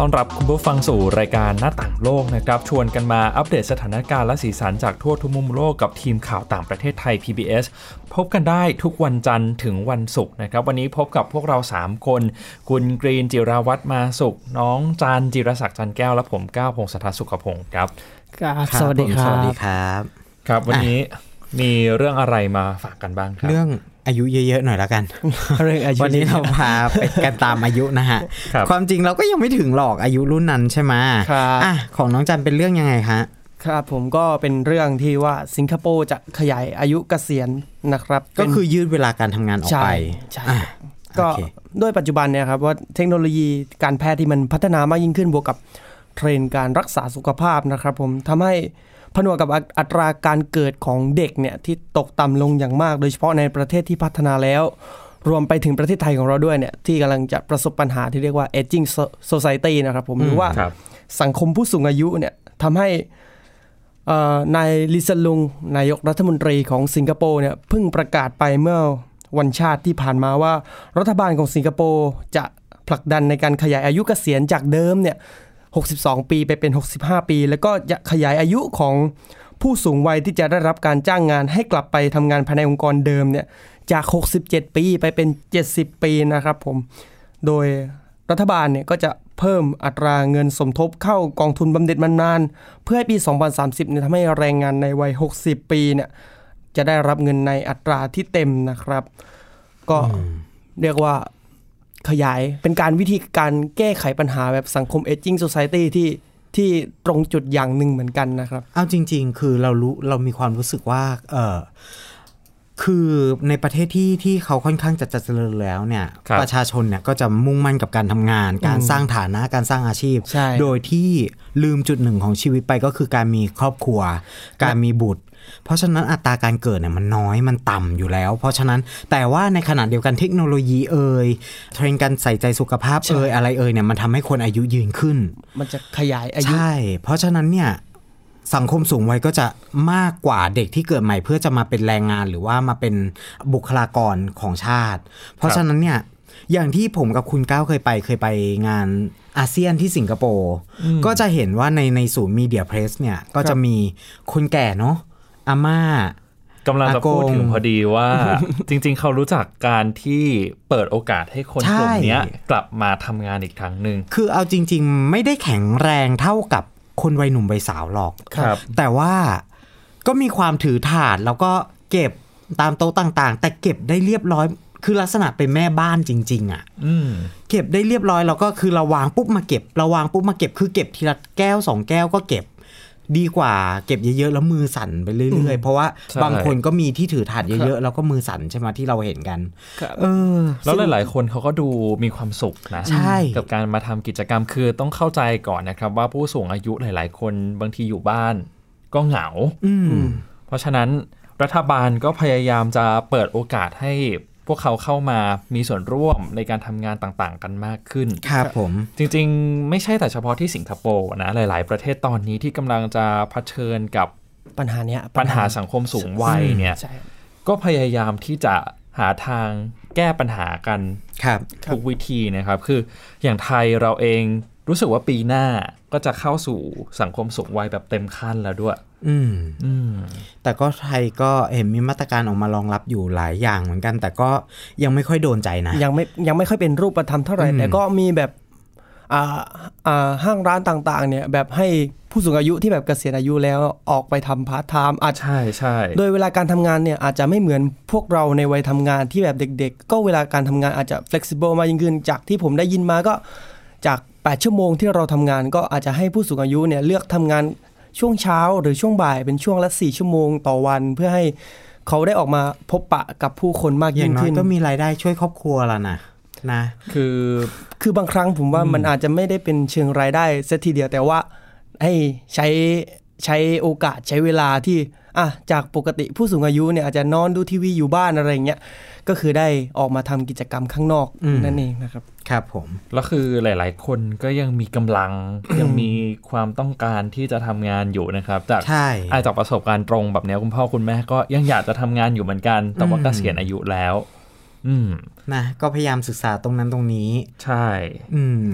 ต้อนรับคุณผู้ฟังสู่รายการหน้าต่างโลกนะครับ ชวนกันมาอัปเดตสถานการณ์และสีสันจากทั่วทุกมุมโลกกับทีมข่าวต่างประเทศไทย PBS พบกันได้ทุกวันจันทร์ถึงวันศุกร์นะครับ วันนี้พบกับพวกเรา 3 คน คุณกรีนจิราวัตรมาสุข น้องจันจิรศักดิ์จันแก้ว และผมก้าวพงศธรสุขพงศ์ครับครับสวัสดีคสรัวัสดีบครับ ครับวันนี้มีเรื่องอะไรมาฝากกันบ้างครับ เรื่อง อายุเยอะๆหน่อยแล้วกันเรื่องอายุวันนี้เราพาไปกันตามอายุนะฮะครับความจริงเราก็ยังไม่ถึงหรอกอายุรุ่นนั้นใช่ไหมครับอะของน้องจันเป็นเรื่องยังไงฮะครับผมก็เป็นเรื่องที่ว่าสิงคโปร์จะขยายอายุเกษียณนะครับ ก็เป็นคือยืดเวลาการทำงานออกใช่ไปใช่อะก็โอเคด้วยปัจจุบันเนี่ยครับว่าเทคโนโลยีการแพทย์ที่มันพัฒนามากยิ่งขึ้นบวกกับเทรนด์การรักษาสุขภาพนะครับ ผมทำให้ ผนวกกับอัตราการเกิดของเด็กเนี่ยที่ตกต่ำลงอย่างมาก โดยเฉพาะในประเทศที่พัฒนาแล้ว รวมไปถึงประเทศไทยของเราด้วยเนี่ยที่กำลังจะประสบปัญหาที่เรียกว่า aging society นะครับผมหรือว่าสังคมผู้สูงอายุเนี่ยทำให้นายลิซลุงนายกรัฐมนตรีของสิงคโปร์เนี่ยเพิ่งประกาศไปเมื่อวันชาติที่ผ่านมาว่า รัฐบาลของสิงคโปร์จะผลักดันในการขยายอายุเกษียณจากเดิมเนี่ย 62 ปีไปเป็น 65 ปี แล้วก็จะขยายอายุของผู้สูงวัยที่จะได้รับการจ้างงานให้กลับไปทำงานภายในองค์กรเดิมเนี่ยจาก 67 ปีไปเป็น 70 ปีนะครับผม โดยรัฐบาลเนี่ยก็จะเพิ่มอัตราเงินสมทบเข้ากองทุนบำเหน็จบำนาญเพื่อให้ปี 2030เนี่ยทำให้แรงงานในวัย 60 ปีเนี่ยจะได้รับเงินในอัตราที่เต็มนะครับ ก็เรียกว่า ขยายเป็นการวิธีการแก้ไขปัญหาแบบสังคมเอจิ้งโซซายตี้ที่ที่ตรงจุดอย่างหนึ่งเหมือนกันนะครับ เอาจริง ๆ คือเรารู้เรามีความรู้สึกว่าเออ คือในประเทศที่ที่เขาค่อนข้างจะเจริญแล้วเนี่ยครับประชาชนเนี่ยก็จะมุ่งมั่นกับการทำงาน การสร้างฐานะการสร้างอาชีพใช่โดยที่ลืมจุดหนึ่งของชีวิตไปก็คือการมีครอบครัว การมีบุตร เพราะฉะนั้นอัตราการเกิดเนี่ยมันน้อยมันต่ำอยู่แล้ว เพราะฉะนั้นแต่ว่าในขณะเดียวกันเทคโนโลยีเอ่ยเทรนด์การใส่ใจสุขภาพเอ่ยอะไรเอ่ยเนี่ยมันทำให้คนอายุยืนขึ้น มันจะขยายอายุใช่ เพราะฉะนั้นเนี่ย สังคมสูงวัยก็จะมากกว่าเด็กที่เกิดใหม่เพื่อจะมาเป็นแรงงานหรือว่ามาเป็นบุคลากรของชาติ เพราะฉะนั้นเนี่ยอย่างที่ผมกับคุณก้าวเคยไปเคยไปงานอาเซียนที่สิงคโปร์ก็จะเห็นว่าในในศูนย์มีเดียเพรสเนี่ยก็จะมีคนแก่เนาะอาม่ากำลังจะพูดอากงถึงพอดีว่า จริง ๆ เขารู้จักการที่เปิดโอกาสให้คนใช่กลุ่มเนี้ยกลับมาทำงานอีกครั้งหนึ่งคือเอาจริง ๆ ไม่ได้แข็งแรงเท่ากับ คนวัยหนุ่มวัยสาวหรอกครับ แต่ว่าก็มีความถือถาดแล้วก็เก็บตามโต๊ะต่าง ๆ แต่เก็บได้เรียบร้อยคือลักษณะเป็นแม่บ้านจริง ๆ อะอืมเก็บได้เรียบร้อยแล้วก็คือเราวางปุ๊บมาเก็บเราวางปุ๊บมาเก็บคือเก็บทีละแก้วสองแก้วก็เก็บ ดีกว่าเก็บเยอะๆ แล้วมือสั่นไปเรื่อยๆ เพราะว่าใช่บางคนก็มีที่ถือถาดเยอะๆ แล้วก็มือสั่นใช่ไหมที่เราเห็นกันเออแล้วหลายๆ คนเขาก็ดูมีความสุขนะใช่กับการมาทำกิจกรรมคือต้องเข้าใจก่อนนะครับ ว่าผู้สูงอายุหลายๆ คนบางทีอยู่บ้านก็เหงาอืมเพราะฉะนั้นรัฐบาลก็พยายามจะเปิดโอกาสให้ พวกเขาเข้ามามีส่วนร่วมในการทำงานต่างๆ กันมากขึ้น ครับผม จริงๆ ไม่ใช่แต่เฉพาะที่สิงคโปร์นะ หลาย ๆ ประเทศตอนนี้ที่กำลังจะเผชิญกับปัญหาเนี้ยปัญหาสังคมสูงวัยเนี่ยใช่ก็พยายามที่จะหาทางแก้ปัญหากันครับทุกวิธีนะครับ คืออย่างไทยเราเองรู้สึกว่าปีหน้าก็จะเข้าสู่สังคมสูงวัยแบบเต็มขั้นแล้วด้วย อืมอืมแต่ก็ไทยก็เห็นมีมาตรการออกมารองรับอยู่หลายอย่างเหมือนกัน แต่ก็ยังไม่ค่อยโดนใจนะ ยังไม่ยังไม่ค่อยเป็นรูปธรรมเท่าไหร่อืมแต่ก็มีแบบอ่าอ่าห้างร้านต่างๆ เนี่ยแบบให้ผู้สูงอายุที่แบบเกษียณอายุแล้วออกไปทำพาร์ทไทม์อาจใช่ใช่โดยเวลาการทำงานเนี่ยอาจจะไม่เหมือนพวกเราในวัยทำงานที่แบบเด็ก ๆ ก็เวลาการทำงานอาจจะ flexible มากยิ่งขึ้นจากที่ผมได้ยินมาก็จาก 8 ชั่วโมงที่เราทำงานก็อาจจะให้ผู้สูงอายุเนี่ยเลือกทำงาน ช่วงเช้าหรือช่วงบ่ายเป็นช่วงละ4ชั่วโมงต่อวันเพื่อให้เขาได้ออกมาพบปะกับผู้คนมากยิ่งขึ้นอย่างน้อยก็มีรายได้ช่วยครอบครัวแล้วนะนะคือคือบางครั้งผมว่ามันอาจจะไม่ได้เป็นเชิงรายได้เสียทีเดียวแต่ว่าให้ใช้ ใช้โอกาสใช้เวลาที่อะจากปกติผู้สูงอายุเนี่ยอาจจะนอนดูทีวีอยู่บ้านอะไรเงี้ยก็คือได้ออกมาทำกิจกรรมข้างนอกอืมนั่นเองนะครับ ครับผมแล้วคือหลาย ๆ คนก็ยังมีกำลังยังมีความต้องการที่จะทำงานอยู่นะครับ จากใช่อาจากประสบการณ์ตรงแบบเนี้ยคุณพ่อคุณแม่ก็ยังอยากจะทำงานอยู่เหมือนกัน แต่ว่าอืมเกษียณอายุแล้ว อืมนะก็พยายามศึกษาตรงนั้นตรงนี้ ใช่ อืม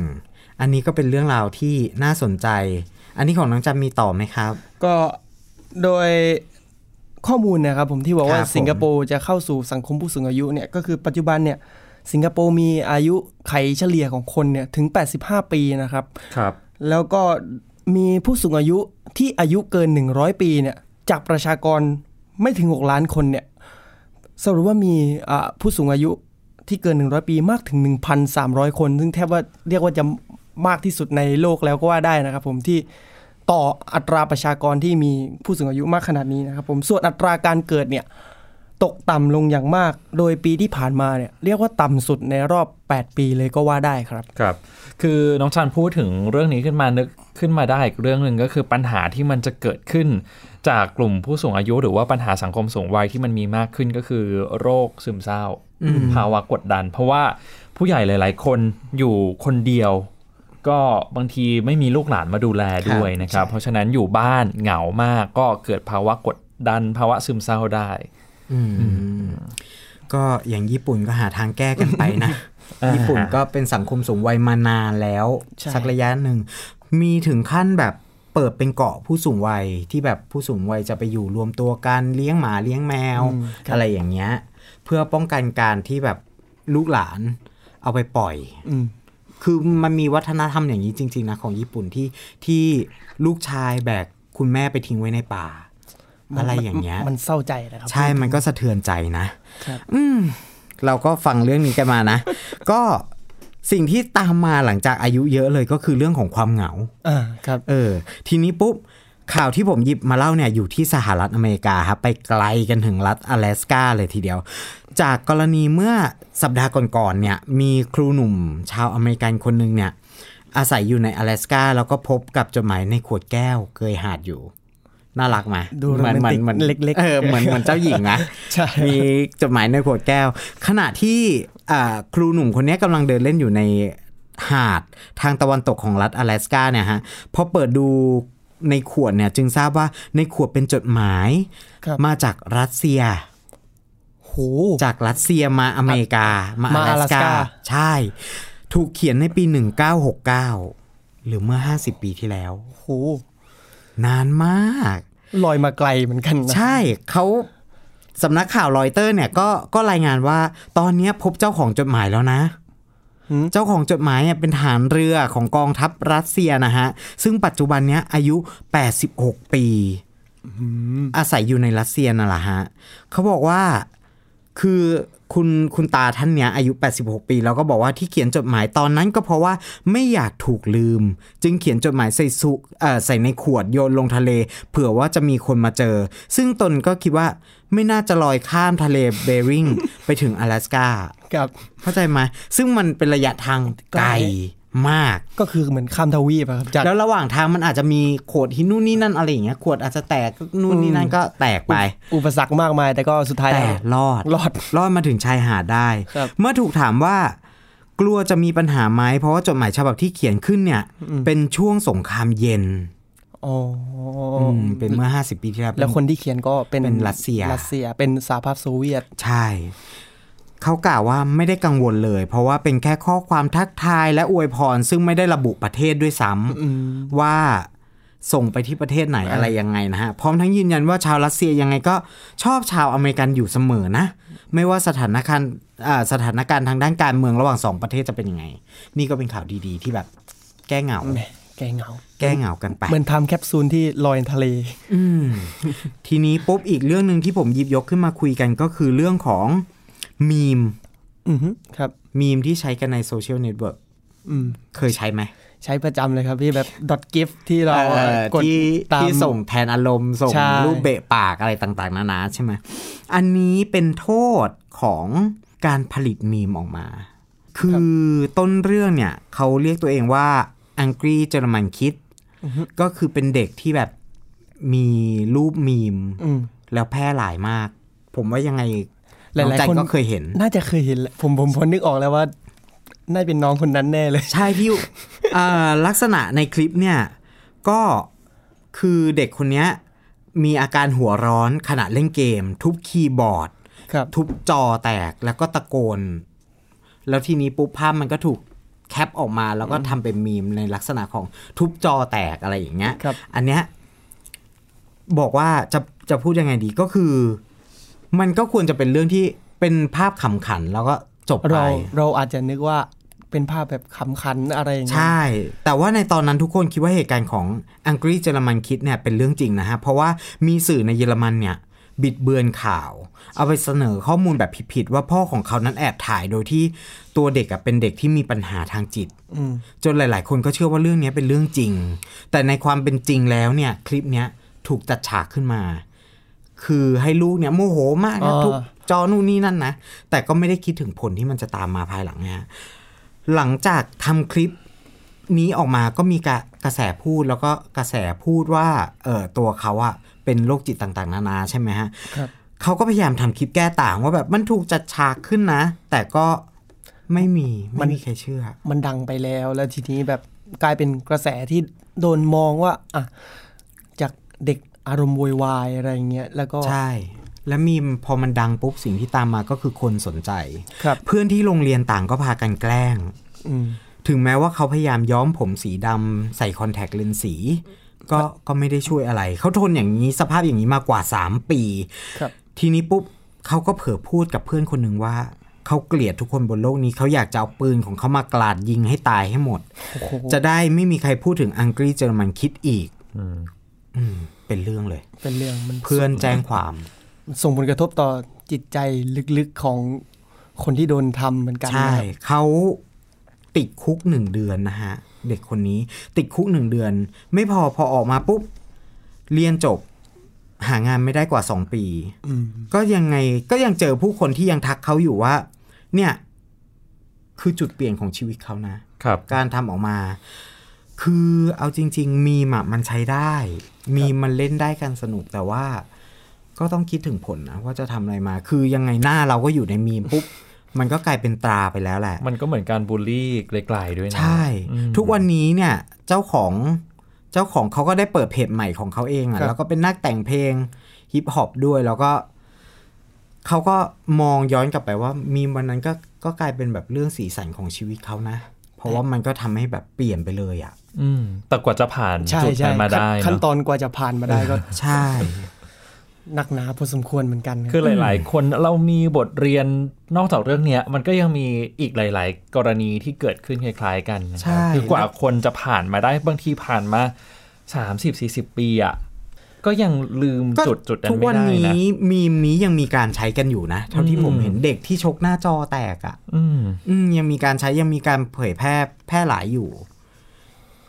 อันนี้ก็เป็นเรื่องราวที่น่าสนใจ อันนี้ของน้องจันมีต่อไหมครับ ก็โดยข้อมูลเนะครับผมที่บอกว่าครับผมสิงคโปร์จะเข้าสู่สังคมผู้สูงอายุเนี่ยก็คือปัจจุบันเนี่ยสิงคโปร์มีอายุไขเฉลี่ยของคนเนี่ยถึง 85 ปีนะครับครับ แล้วก็มีผู้สูงอายุที่อายุเกิน 100 ปีเนี่ยจากประชากรไม่ถึง 6 ล้านคนเนี่ยสรุปว่ามีอ่าผู้สูงอายุที่เกิน 100 ปีมากถึง 1,300 คน ซึ่งแทบว่าเรียกว่าจะ มากที่สุดในโลกแล้วก็ว่าได้นะครับ ผมที่ต่ออัตราประชากรที่มีผู้สูงอายุมากขนาดนี้นะครับ ผมส่วนอัตราการเกิดเนี่ยตกต่ำลงอย่างมาก โดยปีที่ผ่านมาเนี่ยเรียกว่าต่ำสุดในรอบ 8 ปีเลยก็ว่าได้ครับครับ คือน้องชันพูดถึงเรื่องนี้ขึ้นมานึกขึ้นมาได้อีกเรื่องหนึ่งก็คือปัญหาที่มันจะเกิดขึ้น จากกลุ่มผู้สูงอายุหรือว่าปัญหาสังคมสูงวัยที่มันมีมากขึ้นก็คือโรคซึมเศร้าภาวะกดดัน เพราะว่าผู้ใหญ่หลาย ๆ คนอยู่คนเดียว ก็บางทีไม่มีลูกหลานมาดูแลด้วยนะครับ เพราะฉะนั้นอยู่บ้านเหงามากก็เกิดภาวะกดดันภาวะซึมเศร้าได้อืมก็อย่างญี่ปุ่นก็หาทางแก้กันไปนะอ่าญี่ปุ่นก็เป็นสังคมสูงวัยมานานแล้วใช่สักระยะหนึ่ง มีถึงขั้นแบบเปิดเป็นเกาะผู้สูงวัยที่แบบผู้สูงวัยจะไปอยู่รวมตัวกันเลี้ยงหมาเลี้ยงแมว อะไรอย่างเงี้ย เพื่อป้องกันการที่แบบลูกหลานเอาไปปล่อยอืม คือมันมีวัฒนธรรมอย่างนี้จริง ๆ นะ ของญี่ปุ่นที่ที่ลูกชายแบกคุณแม่ไปทิ้งไว้ในป่า อะไรอย่างเงี้ย มันเศร้าใจนะครับ ใช่มันก็สะเทือนใจนะครับอืม เราก็ฟังเรื่องนี้กันมานะ ก็สิ่งที่ตามมาหลังจากอายุเยอะเลยก็คือเรื่องของความเหงาอ่าครับ เออ ทีนี้ปุ๊บ ข่าวที่ผมหยิบมาเล่าเนี่ยอยู่ที่สหรัฐอเมริกาครับไปไกลกันถึงรัฐอลาสกาเลยทีเดียว จากกรณีเมื่อสัปดาห์ก่อนๆเนี่ยมีครูหนุ่มชาวอเมริกันคนหนึ่งเนี่ยอาศัยอยู่ในอลาสกาแล้วก็พบกับจดหมายในขวดแก้วเกยหาดอยู่น่ารักไหมดูเหมือนเหมือนโรแมนติกเหมือนเล็กๆเออเหมือนเหมือนเจ้าหญิงนะใช่มีจดหมายในขวดแก้ว ขณะที่อ่าครูหนุ่มคนนี้กำลังเดินเล่นอยู่ในหาดทางตะวันตกของรัฐอลาสกาเนี่ยฮะพอเปิดดู ในขวดเนี่ยจึงทราบว่าในขวดเป็นจดหมายครับมาจากรัสเซียโหจากรัสเซียมาอเมริกามามาอลาสกาอลาสกาใช่ ถูกเขียนในปี 1969 หรือเมื่อ 50 ปีที่แล้วโหนานมาก ลอยมาไกลเหมือนกันนะใช่เขาสำนักข่าวรอยเตอร์เนี่ยก็ก็รายงานว่า ตอนเนี้ยพบเจ้าของจดหมายแล้วนะ เจ้าของจดหมายเนี่ยเป็นทหารเรือของกองทัพรัสเซียนะฮะ ซึ่งปัจจุบันเนี้ยอายุ 86 ปีอาศัยอยู่ในรัสเซียนั่นแหละฮะเขาบอกว่าคือ คุณคุณตาท่านเนี้ยอายุ 86 ปีแล้วก็บอกว่าที่เขียนจดหมายตอนนั้นก็เพราะว่าไม่อยากถูกลืม จึงเขียนจดหมายใส่สุเอ่อใส่ในขวดโยนลงทะเล เผื่อว่าจะมีคนมาเจอ ซึ่งตนก็คิดว่าไม่น่าจะลอยข้ามทะเลเบริงไปถึง阿拉สกาครับเข้าใจไหมซึ่งมันเป็นระยะทางไกล มากก็คือเหมือนข้ามทวีปอะครับจากแล้วระหว่างทางมันอาจจะมีขวดที่นู่นนี่นั่นอะไรอย่างเงี้ยขวดอาจจะแตกนู่นนี่นั่นก็แตกไป อุปสรรคมากมาย แต่ก็สุดท้ายแต่แล้วรอดรอดรอดมาถึงชายหาดได้ครับเมื่อถูกถามว่ากลัวจะมีปัญหาไหมเพราะว่าจดหมายฉบับที่เขียนขึ้นเนี่ย เป็นช่วงสงครามเย็นอ๋อออืมเป็นเมื่อ 50 ปีที่แล้วแล้วคนที่เขียนก็เป็นเป็นรัสเซียรัสเซียเป็นสหภาพโซเวียตใช่ เขากล่าวว่าไม่ได้กังวลเลย เพราะว่าเป็นแค่ข้อความทักทายและอวยพร ซึ่งไม่ได้ระบุประเทศด้วยซ้ำว่าส่งไปที่ประเทศไหนอะไรยังไงนะฮะ พร้อมทั้งยืนยันว่าชาวรัสเซียยังไงก็ชอบชาวอเมริกันอยู่เสมอนะ ไม่ว่าสถานการณ์อ่าสถานการณ์ทางด้านการเมืองระหว่างสองประเทศจะเป็นยังไง นี่ก็เป็นข่าวดีๆ ที่แบบ แก้เหงาแหมแกเหงา แก้เหงากันไปเหมือนทำแคปซูลที่ลอยในทะเล อืมทีนี้ปุ๊บอีกเรื่องหนึ่งที่ผมหยิบยกขึ้นมาคุยกันก็คือเรื่องของ มีมอือฮึครับ มีมที่ใช้กันในโซเชียลเน็ตเวิร์กอืมเคยใช้ไหม ใช้ประจำเลยครับพี่แบบ dot gif ที่เราเอ่อกดที่ตามที่ส่งแทนอารมณ์ ส่งใช่รูปเบะปากอะไรต่างๆ นานาใช่ไหม อันนี้เป็นโทษของการผลิตมีมออกมา คือต้นเรื่องเนี่ยเขาเรียกตัวเองว่า Angry German Kid ก็คือเป็นเด็กที่แบบมีรูปมีมอืมแล้วแพร่หลายมาก ผมว่ายังไง หลายๆน้องจันคนก็เคยเห็น น่าจะเคยเห็นแหละผมผมพอนึกออกแล้วว่าน่าเป็นน้องคนนั้นแน่เลย ใช่พี่อ่าลักษณะในคลิปเนี่ย ก็คือเด็กคนเนี้ยมีอาการหัวร้อนขณะเล่นเกม ทุบคีย์บอร์ดครับทุบจอแตกแล้วก็ตะโกน แล้วทีนี้ปุ๊บภาพมันก็ถูกแคปออกมาแล้วก็ทำเป็นมีมในลักษณะของทุบจอแตกอะไรอย่างเงี้ยครับอันเนี้ยบอกว่าจะจะพูดยังไงดีก็คือ มันก็ควรจะเป็นเรื่องที่เป็นภาพขำขันแล้วก็จบไปเราเราอาจจะนึกว่าเป็นภาพแบบขำขันอะไรอย่างเงี้ยใช่ แต่ว่าในตอนนั้นทุกคนคิดว่าเหตุการณ์ของอังกฤษเยอรมันคิดเนี่ยเป็นเรื่องจริงนะฮะ เพราะว่ามีสื่อในเยอรมันเนี่ยบิดเบือนข่าว เอาไปเสนอข้อมูลแบบผิดๆว่าพ่อของเขานั้นแอบถ่ายโดยที่ตัวเด็กอะเป็นเด็กที่มีปัญหาทางจิตอืมจนหลาย ๆ คนก็เชื่อว่าเรื่องนี้เป็นเรื่องจริง แต่ในความเป็นจริงแล้วเนี่ยคลิปเนี้ยถูกจัดฉากขึ้นมา คือให้ลูกเนี่ยโมโหมากนะอ่าทุกจอนู่นนี่นั่นนะ แต่ก็ไม่ได้คิดถึงผลที่มันจะตามมาภายหลังนะฮะหลังจากทำคลิปนี้ออกมาก็มีกระกระแสพูดแล้วก็กระแสพูดว่าเออตัวเขาอะเป็นโรคจิตต่างๆ นานาใช่ไหมฮะครับเขาก็พยายามทำคลิปแก้ต่างว่าแบบมันถูกจัดฉากขึ้นนะ แต่ก็ไม่มีไม่มีใครเชื่อ มันดังไปแล้วแล้วทีนี้แบบกลายเป็นกระแสที่โดนมองว่าอะจากเด็ก อารมณ์โวยวายอะไรอย่างเงี้ยแล้วก็ใช่ แล้วมีมพอมันดังปุ๊บสิ่งที่ตามมาก็คือคนสนใจครับเพื่อนที่โรงเรียนต่างก็พากันแกล้งอืมถึงแม้ว่าเขาพยายามย้อมผมสีดำใส่คอนแทคเลนส์สี ก็ก็ไม่ได้ช่วยอะไร เขาทนอย่างนี้สภาพอย่างนี้มากว่า3ปีครับ ทีนี้ปุ๊บเขาก็เผลอพูดกับเพื่อนคนหนึ่งว่าเขาเกลียดทุกคนบนโลกนี้เขาอยากจะเอาปืนของเขามากราดยิงให้ตายให้หมดโอ้โหจะได้ไม่มีใครพูดถึงอังกฤษเยอรมันคิดอีกอืมอืม เป็นเรื่องเลย เป็นเรื่องมันเพื่อนแจ้งความส่งผลกระทบต่อจิตใจลึกๆของคนที่โดนทำเหมือนกันใช่นะครับเขาติดคุกหนึ่งเดือนนะฮะ เด็กคนนี้ ติดคุกหนึ่งเดือน ไม่พอพอออกมาปุ๊บ เรียนจบ หางานไม่ได้กว่าสองปีอืมก็ยังไงก็ยังเจอผู้คนที่ยังทักเขาอยู่ว่า เนี่ย คือจุดเปลี่ยนของชีวิตเขานะครับ การทำออกมา คือเอาจริง ๆ มีมอะมันใช้ได้ มีมันเล่นได้กันสนุกแต่ว่า ก็ต้องคิดถึงผลนะว่าจะทำอะไรมา คือยังไงหน้าเราก็อยู่ในมีมปุ๊บมันก็กลายเป็นตราไปแล้วแหละ มันก็เหมือนการบูลลี่ไกลๆด้วยนะ ใช่อืมทุกวันนี้เนี่ยเจ้าของเจ้าของเขาก็ได้เปิดเพจใหม่ของเขาเองอะครับแล้วก็เป็นนักแต่งเพลงฮิปฮอปด้วยแล้วก็เขาก็มองย้อนกลับไปว่ามีวันนั้นก็ก็กลายเป็นแบบเรื่องสีสันของชีวิตเขานะ เพราะว่ามันก็ทำให้แบบเปลี่ยนไปเลยอะอืมแต่กว่าจะผ่านใช่จุดใช่นั้นมาได้ ขั้นเนอะตอนกว่าจะผ่านมาได้ก็ใช่หนักหนาพอสมควรเหมือนกันรับคือหลาย ๆ คนเรามีบทเรียนนอกจากเรื่องเนี้ย มันก็ยังมีอีกหลาย ๆ กรณีที่เกิดขึ้นคล้าย ๆ กันนะคใช่รับคือกว่าคนจะผ่านมาได้บางทีผ่านมา 30 40 ปีอะ ก็ยังลืมก็จุดจุดนั้นทุกไม่วันได้นะนี้มีมนี้ยังมีการใช้กันอยู่นะ เท่าที่อืมผมเห็นเด็กที่ชกหน้าจอแตกอะอืมอืมยังมีการใช้ยังมีการเผยแพร่แพร่หลายอยู่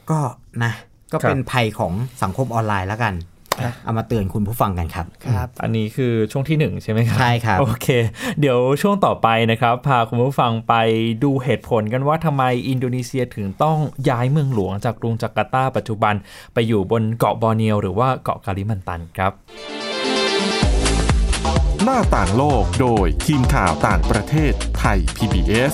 ก็นะ ก็ครับเป็นภัยของสังคมออนไลน์แล้วกัน เอามาเตือนคุณผู้ฟังกันครับครับ อันนี้คือช่วงที่หนึ่งใช่ไหมครับ ใช่ครับ โอเค เดี๋ยวช่วงต่อไปนะครับ พาคุณผู้ฟังไปดูเหตุผลกันว่าทำไมอินโดนีเซียถึงต้องย้ายเมืองหลวงจากกรุงจาการ์ตาปัจจุบันไปอยู่บนเกาะบอร์เนียวหรือว่าเกาะกาลิมันตันครับ หน้าต่างโลกโดยทีมข่าวต่างประเทศไทย PBS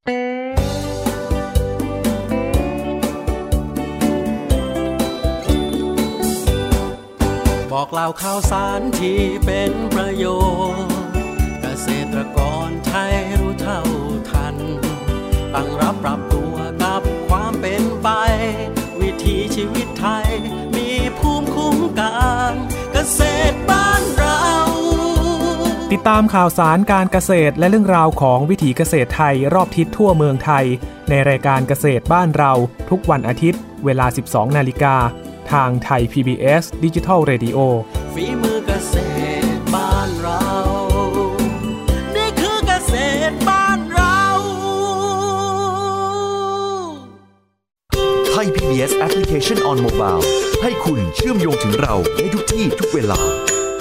บอกเล่าข่าวสารที่เป็นประโยชน์ เกษตรกรไทยรู้เท่าทัน ตั้งรับปรับตัวกับความเป็นไป วิถีชีวิตไทยมีภูมิคุ้มกัน เกษตรบ้านเรา ดตามข่าวสารการเกษตรและเรื่องราวของวิถีเกษตรไทยรอบทิศทั่วเมืองไทย ในรายการเกษตรบ้านเรา ทุกวันอาทิตย์ เวลา 12 นาฬิกา ทางไทย PBS ดิจิ Radio ฝีมือเกษตรบ้านเรา นี่คือเกษตรบ้านเรา ไทย PBS Application on Mobile ให้คุณเชื่อมโยงถึงเราในทุกที่ทุกเวลา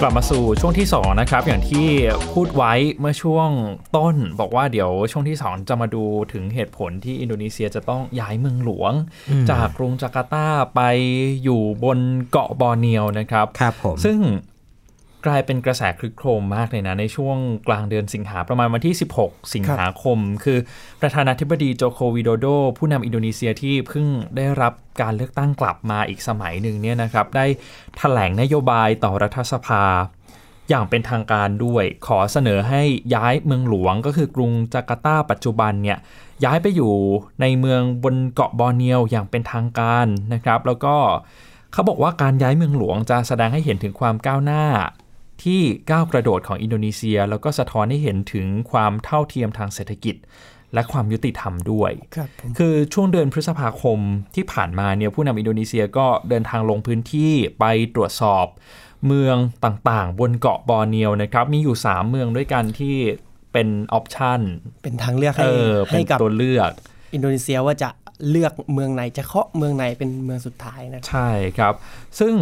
กลับมาสู่ช่วงที่2นะครับอย่างที่พูดไว้เมื่อช่วงต้น บอกว่าเดี๋ยวช่วงที่ 2 จะมาดูถึงเหตุผลที่อินโดนีเซียจะต้องย้ายเมืองหลวงอืมจากกรุงจาการ์ตาไปอยู่บนเกาะบอร์เนียวนะครับครับผมซึ่ง กลายเป็นกระแสคลึกโครมมากเลยนะ ในช่วงกลางเดือนสิงหาประมาณวันที่ 16 สิงหาคม คือประธานาธิบดีโจโควิโดโด ผู้นำอินโดนีเซียที่เพิ่งได้รับการเลือกตั้งกลับมาอีกสมัยหนึ่งเนี่ยนะครับ ได้ถแถลงนโยบายต่อรัฐสภา อย่างเป็นทางการด้วยขอเสนอให้ย้ายเมืองหลวงก็คือกรุงจาการ์ตาปัจจุบันเนี่ยย้ายไปอยู่ในเมืองบนเกาะบอร์เนียวอย่างเป็นทางการนะครับ แล้วก็เขาบอกว่าการย้ายเมืองหลวงจะแสดงให้เห็นถึงความก้าวหน้า ที่ก้าวกระโดดของอินโดนีเซีย แล้วก็สะท้อนให้เห็นถึงความเท่าเทียมทางเศรษฐกิจ และความยุติธรรมด้วยครับผมคือช่วงเดือนพฤษภาคมที่ผ่านมาเนี่ยผู้นำอินโดนีเซียก็เดินทางลงพื้นที่ไปตรวจสอบเมืองต่างๆ บนเกาะบอร์เนียวนะครับมีอยู่ 3 เมืองด้วยกันที่เป็นออปชันเป็นทางเลือกเอให้อเป็ให้นกับตัวเลือก อินโดนีเซียว่าจะเลือกเมืองไหนจะเคาะเมืองไหนเป็นเมืองสุดท้ายนะใช่ครับ ซึ่ง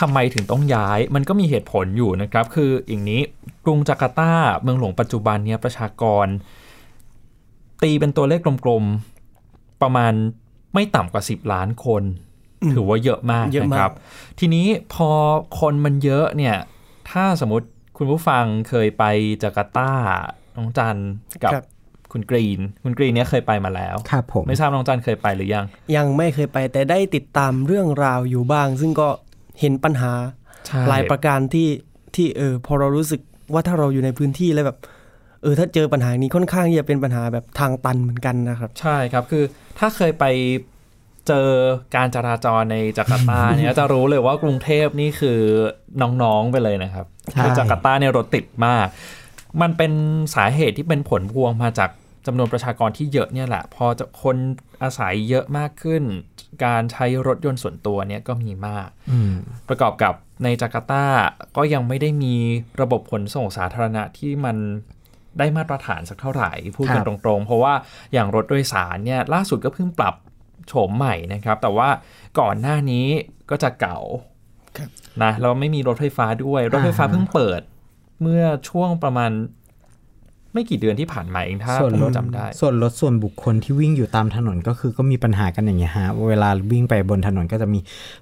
ทำไมถึงต้องย้ายมันก็มีเหตุผลอยู่นะครับ คืออย่างนี้กรุงจาการ์ตาเมืองหลวงปัจจุบันเนี่ยประชากร ตีเป็นตัวเลขกลมๆ ประมาณไม่ต่ำกว่า 10 ล้านคนอืมถือว่าเยอะมากเยอะมากนะครับ ทีนี้พอคนมันเยอะเนี่ย ถ้าสมมติคุณผู้ฟังเคยไปจาการ์ตาน้องจันกับครับคุณกรีน คุณกรีนเนี่ยเคยไปมาแล้ว ครับผม ไม่ทราบน้องจันเคยไปหรือยัง ยังไม่เคยไปแต่ได้ติดตามเรื่องราวอยู่บ้าง ซึ่งก็ เห็นปัญหาใช่หลายประการที่ที่เออพอเรารู้สึกว่าถ้าเราอยู่ในพื้นที่แล้วแบบเออถ้าเจอปัญหานี้ค่อนข้างที่จะเป็นปัญหาแบบทางตันเหมือนกันนะครับ ใช่ครับคือถ้าเคยไปเจอการจราจรในจาการ์ตาเนี่ยจะรู้เลยว่ากรุงเทพนี่คือน้องๆไปเลยนะครับใช่คือจาการ์ตาเนี่ยรถติดมาก มันเป็นสาเหตุที่เป็นผลพวงมาจาก จำนวนประชากรที่เยอะเนี่ยแหละ พอจะคนอาศัยเยอะมากขึ้น การใช้รถยนต์ส่วนตัวเนี่ยก็มีมากอืมประกอบกับในจาการ์ตาก็ยังไม่ได้มีระบบขนส่งสาธารณะที่มันได้มาตรฐานสักเท่าไหร่พูดกันคตรับรงๆ เพราะว่าอย่างรถโดยสารเนี่ยล่าสุดก็เพิ่งปรับโฉมใหม่นะครับ แต่ว่าก่อนหน้านี้ก็จะเก่าครับนะแล้วไม่มีรถไฟฟ้าด้วย รถไฟฟ้าอ่าฮะเพิ่งเปิด เมื่อช่วงประมาณ ไม่กี่เดือนที่ผ่านมาเองถ้าส่วนผมรถจำได้ ส่วนรถส่วนบุคคลที่วิ่งอยู่ตามถนนก็คือก็มีปัญหากันอย่างเงี้ยฮะเวลาวิ่งไปบนถนนก็จะมี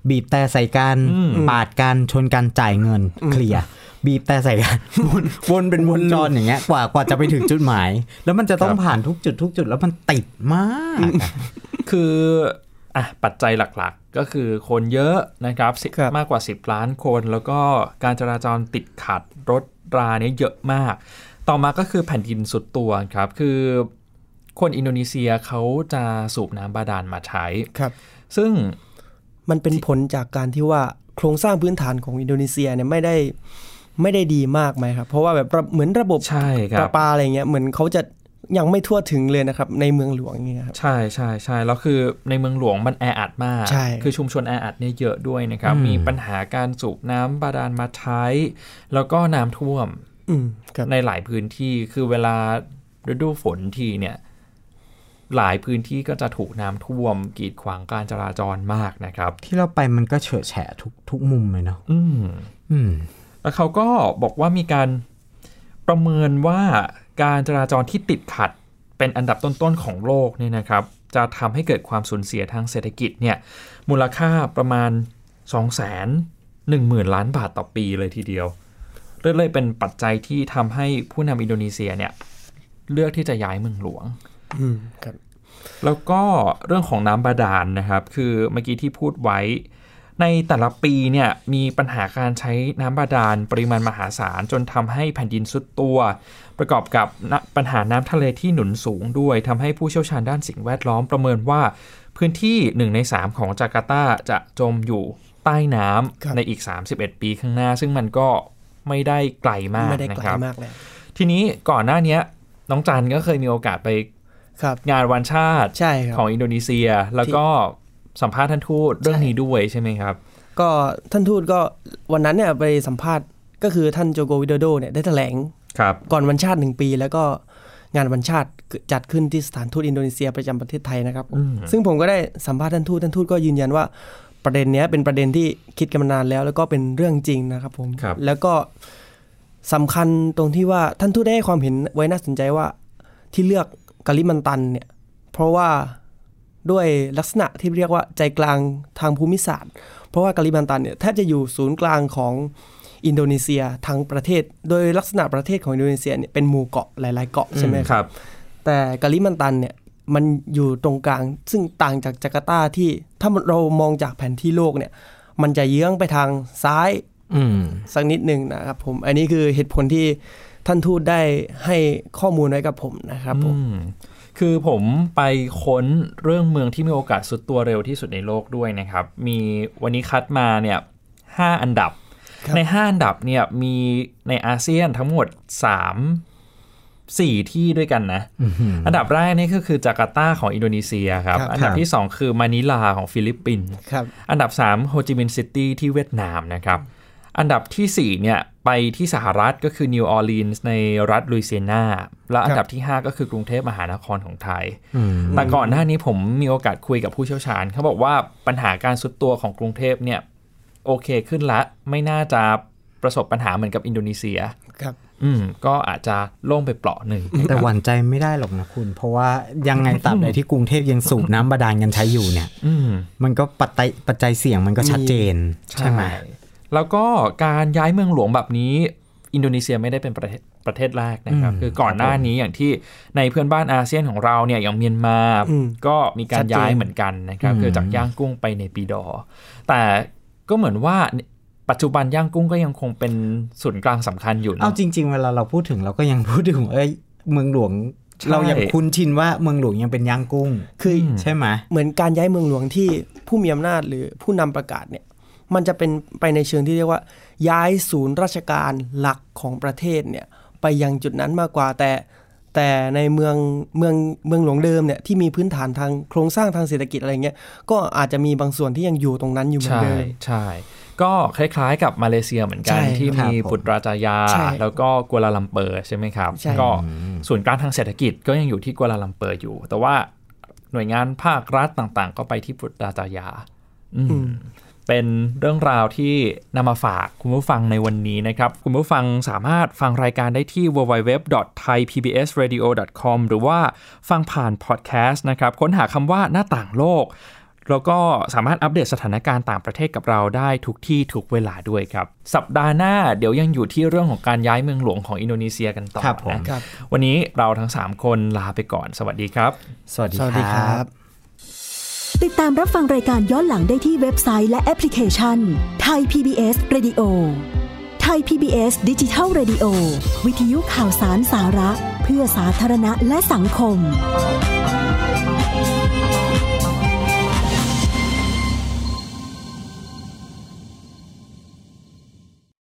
บีบแต่ใส่กันอืมปาดกันชนกันจ่ายเงินเคลียร์บีบแต่ใส่กันวนวนเป็นวนจรอย่างเงี้ยกว่ากว่าจะไปถึงจุดหมาย แล้วมันจะต้องผ่านทุกจุดทุกจุดแล้วมันติดมากอะคืออะปัจจัยหลักๆ ก็คือคนเยอะนะครับสิครับมากกว่า 10 ล้านคน แล้วก็การจราจรติดขัดรถราเนี่ยเยอะมาก ต่อมาก็คือแผ่นดินสุดตัวครับ คือคนอินโดนีเซียเขาจะสูบน้ำบาดาลมาใช้ครับ ซึ่งมันเป็นผลจากการที่ว่าโครงสร้างพื้นฐานของอินโดนีเซียเนี่ยไม่ได้ไม่ได้ดีมากไหมครับ เพราะว่าแบบระเหมือนระบบใช่คปรัระบปาอะไรเงี้ยเหมือนเขาจะยังไม่ทั่วถึงเลยนะครับ ในเมืองหลวงเงี้ยครับใช่ใช่ใช่แล้วคือในเมืองหลวงมันแออัดมากใช่คือชุมชนแออัดเนี่ยเยอะด้วยนะครับอืมมีปัญหาการสูบน้ำบาดาลมาใช้ แล้วก็น้ำท่วมอืมครับ ในหลายพื้นที่คือเวลาฤดูฝนทีเนี่ย หลายพื้นที่ก็จะถูกน้ำท่วมกีดขวางการจราจรมากนะครับ ที่เราไปมันก็เฉอะแฉะทุกทุกมุมเลยเนาะอืม อืม แล้วเขาก็บอกว่ามีการประเมินว่าการจราจรที่ติดขัดเป็นอันดับต้นๆของโลกเนี่ยนะครับ จะทำให้เกิดความสูญเสียทางเศรษฐกิจเนี่ย มูลค่าประมาณ 2 1 0 0 0 0 ล้านบาทต่อปีเลยทีเดียว เรื่อยๆเป็นปัจจัยที่ทำให้ผู้นำอินโดนีเซียเนี่ยเลือกที่จะย้ายเมืองหลวงอืมครับแล้วก็เรื่องของน้ำบาดาลนะครับ คือเมื่อกี้ที่พูดไว้ ในแต่ละปีเนี่ยมีปัญหาการใช้น้ำบาดาลปริมาณมหาศาลจนทำให้แผ่นดินสุดตัว ประกอบกับณปัญหาน้ำทะเลที่หนุนสูงด้วยทำให้ผู้เชี่ยวชาญด้านสิ่งแวดล้อมประเมินว่าพื้นที่ 1 ใน 3 ของจาการ์ตาจะจมอยู่ใต้น้ครับำในอีก 31 ปีข้างหน้า ซึ่งมันก็ ไม่ได้ไกลมากไม่ได้ไกลนะครับมากเลยทีนี้ก่อนหน้าเนี้ยน้องจันก็เคยมีโอกาสไปครับงานวันชาติใช่ครับของอินโดนีเซีย แล้วก็สัมภาษณ์ท่านทูตเรื่องนี้ด้วยใช่ไหมครับ ก็ท่านทูตก็วันนั้นเนี่ยไปสัมภาษณ์ก็คือท่านโจโกวิโดโดเนี่ยได้แถลงครับก่อนวันชาติหนึ่งปี แล้วก็งานวันชาติจัดขึ้นที่สถานทูตอินโดนีเซียประจำประเทศไทยนะครับอืมซึ่งผมก็ได้สัมภาษณ์ท่านทูตท่านทูตก็ยืนยันว่า ประเด็นเนี้ยเป็นประเด็นที่คิดกันมานานแล้ว แล้วก็เป็นเรื่องจริงนะครับผมครับแล้วก็สำคัญตรงที่ว่าท่านทูตได้ให้ความเห็นไว้น่าสนใจว่าที่เลือกกาลิมันตันเนี่ยเพราะว่าด้วยลักษณะที่เรียกว่าใจกลางทางภูมิศาสตร์ เพราะว่ากาลิมันตันเนี่ยแทบจะอยู่ศูนย์กลางของอินโดนีเซียทั้งประเทศ โดยลักษณะประเทศของอินโดนีเซียเนี่ยเป็นหมู่เกาะหลาย ๆ เกาะใช่ไหมอืครับ แต่กาลิมันตันเนี่ย มันอยู่ตรงกลาง ซึ่งต่างจากจาการ์ตาที่ถ้าเรามองจากแผนที่โลกเนี่ย มันจะเยื้องไปทางซ้ายอืมสักนิดหนึ่งนะครับผม อันนี้คือเหตุผลที่ท่านทูตได้ให้ข้อมูลไว้กับผมนะครับผมอืมคือผมไปค้นเรื่องเมืองที่มีโอกาสทรุดตัวเร็วที่สุดในโลกด้วยนะครับ มีวันนี้คัดมาเนี่ยห้าอันดับครับใน5อันดับเนี่ยมีในอาเซียนทั้งหมด3 4 ที่ด้วยกันนะ อันดับแรกนี่ก็คือจาการ์ตาของอินโดนีเซียครับครับอันดับที่ 2 คือมะนิลาของฟิลิปปินส์ครับอันดับ 3 โฮจิมินห์ซิตี้ที่เวียดนามนะครับ อันดับทีสี่ 4 เนี่ย ไปที่สหรัฐก็คือนิวออร์ลีนส์ในรัฐลุยเซียนาและอันดับที่ 5 ก็คือกรุงเทพมหานครของไทยอืมแต่ก่อนหน้านี้ผมมีโอกาสคุยกับผู้เชี่ยวชาญ เขาบอกว่าปัญหาการทรุดตัวของกรุงเทพเนี่ยโอเคขึ้นละไม่น่าจะประสบปัญหาเหมือนกับอินโดนีเซียครับ อืมก็อาจจะโล่งไปเปลาะหนึ่งแต่หวั่นใจไม่ได้หรอกนะคุณ เพราะว่ายังไงตราบใดที่กรุงเทพยังสูบน้ำบาดาลกันใช้อยู่เนี่ย อืมมันก็ปัจจัยปัจจัยเสี่ยงมันก็ชัดเจนใช่ไหมแล้วก็การย้ายเมืองหลวงแบบนี้อินโดนีเซียไม่ได้เป็นประเทศประเทศแรกนะครับอืมคือก่อนหน้านี้อย่างที่ในเพื่อนบ้านอาเซียนของเราเนี่ยอย่างเมียนมาอืมก็มีการชัดเจนย้ายเหมือนกันนะครับอืมคือจากย่างกุ้งไปในปีดอร์แต่ก็เหมือนว่า ปัจจุบันย่างกุ้งก็ยังคงเป็นศูนย์กลางสำคัญอยู่เอาเนาะจริง ๆ เวลาเราพูดถึงเราก็ยังพูดถึงเอ้ยเมืองหลวงใช่เรายังคุ้นชินว่าเมืองหลวงยังเป็นย่างกุ้ง คืออใช่ไหมเหมือนการย้ายเมืองหลวงที่ผู้มีอำนาจหรือผู้นำประกาศเนี่ย มันจะเป็นไปในเชิงที่เรียกว่า ย้ายศูนย์ราชการหลักของประเทศเนี่ยไปยังจุดนั้นมากกว่าแต่ แต่ในเมืองเมืองเมืองหลวงเดิมเนี่ยที่มีพื้นฐานทางโครงสร้างทางเศรษฐกิจอะไรเงี้ยก็อาจจะมีบางส่วนที่ยังอยู่ตรงนั้นอยู่เหมือนใช่เดิมใช่ ก็คล้ายๆกับมาเลเซียเหมือนกันใช่ที่ครับมีผมปุตราจายาใช่แล้วก็กัวลาลัมเปอร์ใช่ไหมครับใช่ก็ศูนย์กลางทางเศรษฐกิจก็ยังอยู่ที่กัวลาลัมเปอร์อยู่ แต่ว่าหน่วยงานภาครัฐต่างๆ ก็ไปที่ปุตราจายาอืมอืมเป็นเรื่องราวที่นำมาฝากคุณผู้ฟังในวันนี้นะครับ คุณผู้ฟังสามารถฟังรายการได้ที่ www.thaipbsradio.com หรือว่าฟังผ่านพอดแคสต์นะครับ ค้นหาคำว่าหน้าต่างโลก แล้วก็สามารถอัปเดตสถานการณ์ต่างประเทศกับเราได้ทุกที่ทุกเวลาด้วยครับ สัปดาห์หน้าเดี๋ยวยังอยู่ที่เรื่องของการย้ายเมืองหลวงของอินโดนีเซียกันต่อครับผมนะครับวันนี้เราทั้ง 3 คนลาไปก่อน สวัสดีครับ สวัสดีสวัสดีคครัรับบติดตามรับฟังรายการย้อนหลังได้ที่เว็บไซต์และแอปพลิเคชันไทย PBS Radio Thai PBS Digital Radio วิทยุข่าวสารสาระ เพื่อสาธารณะและสังคม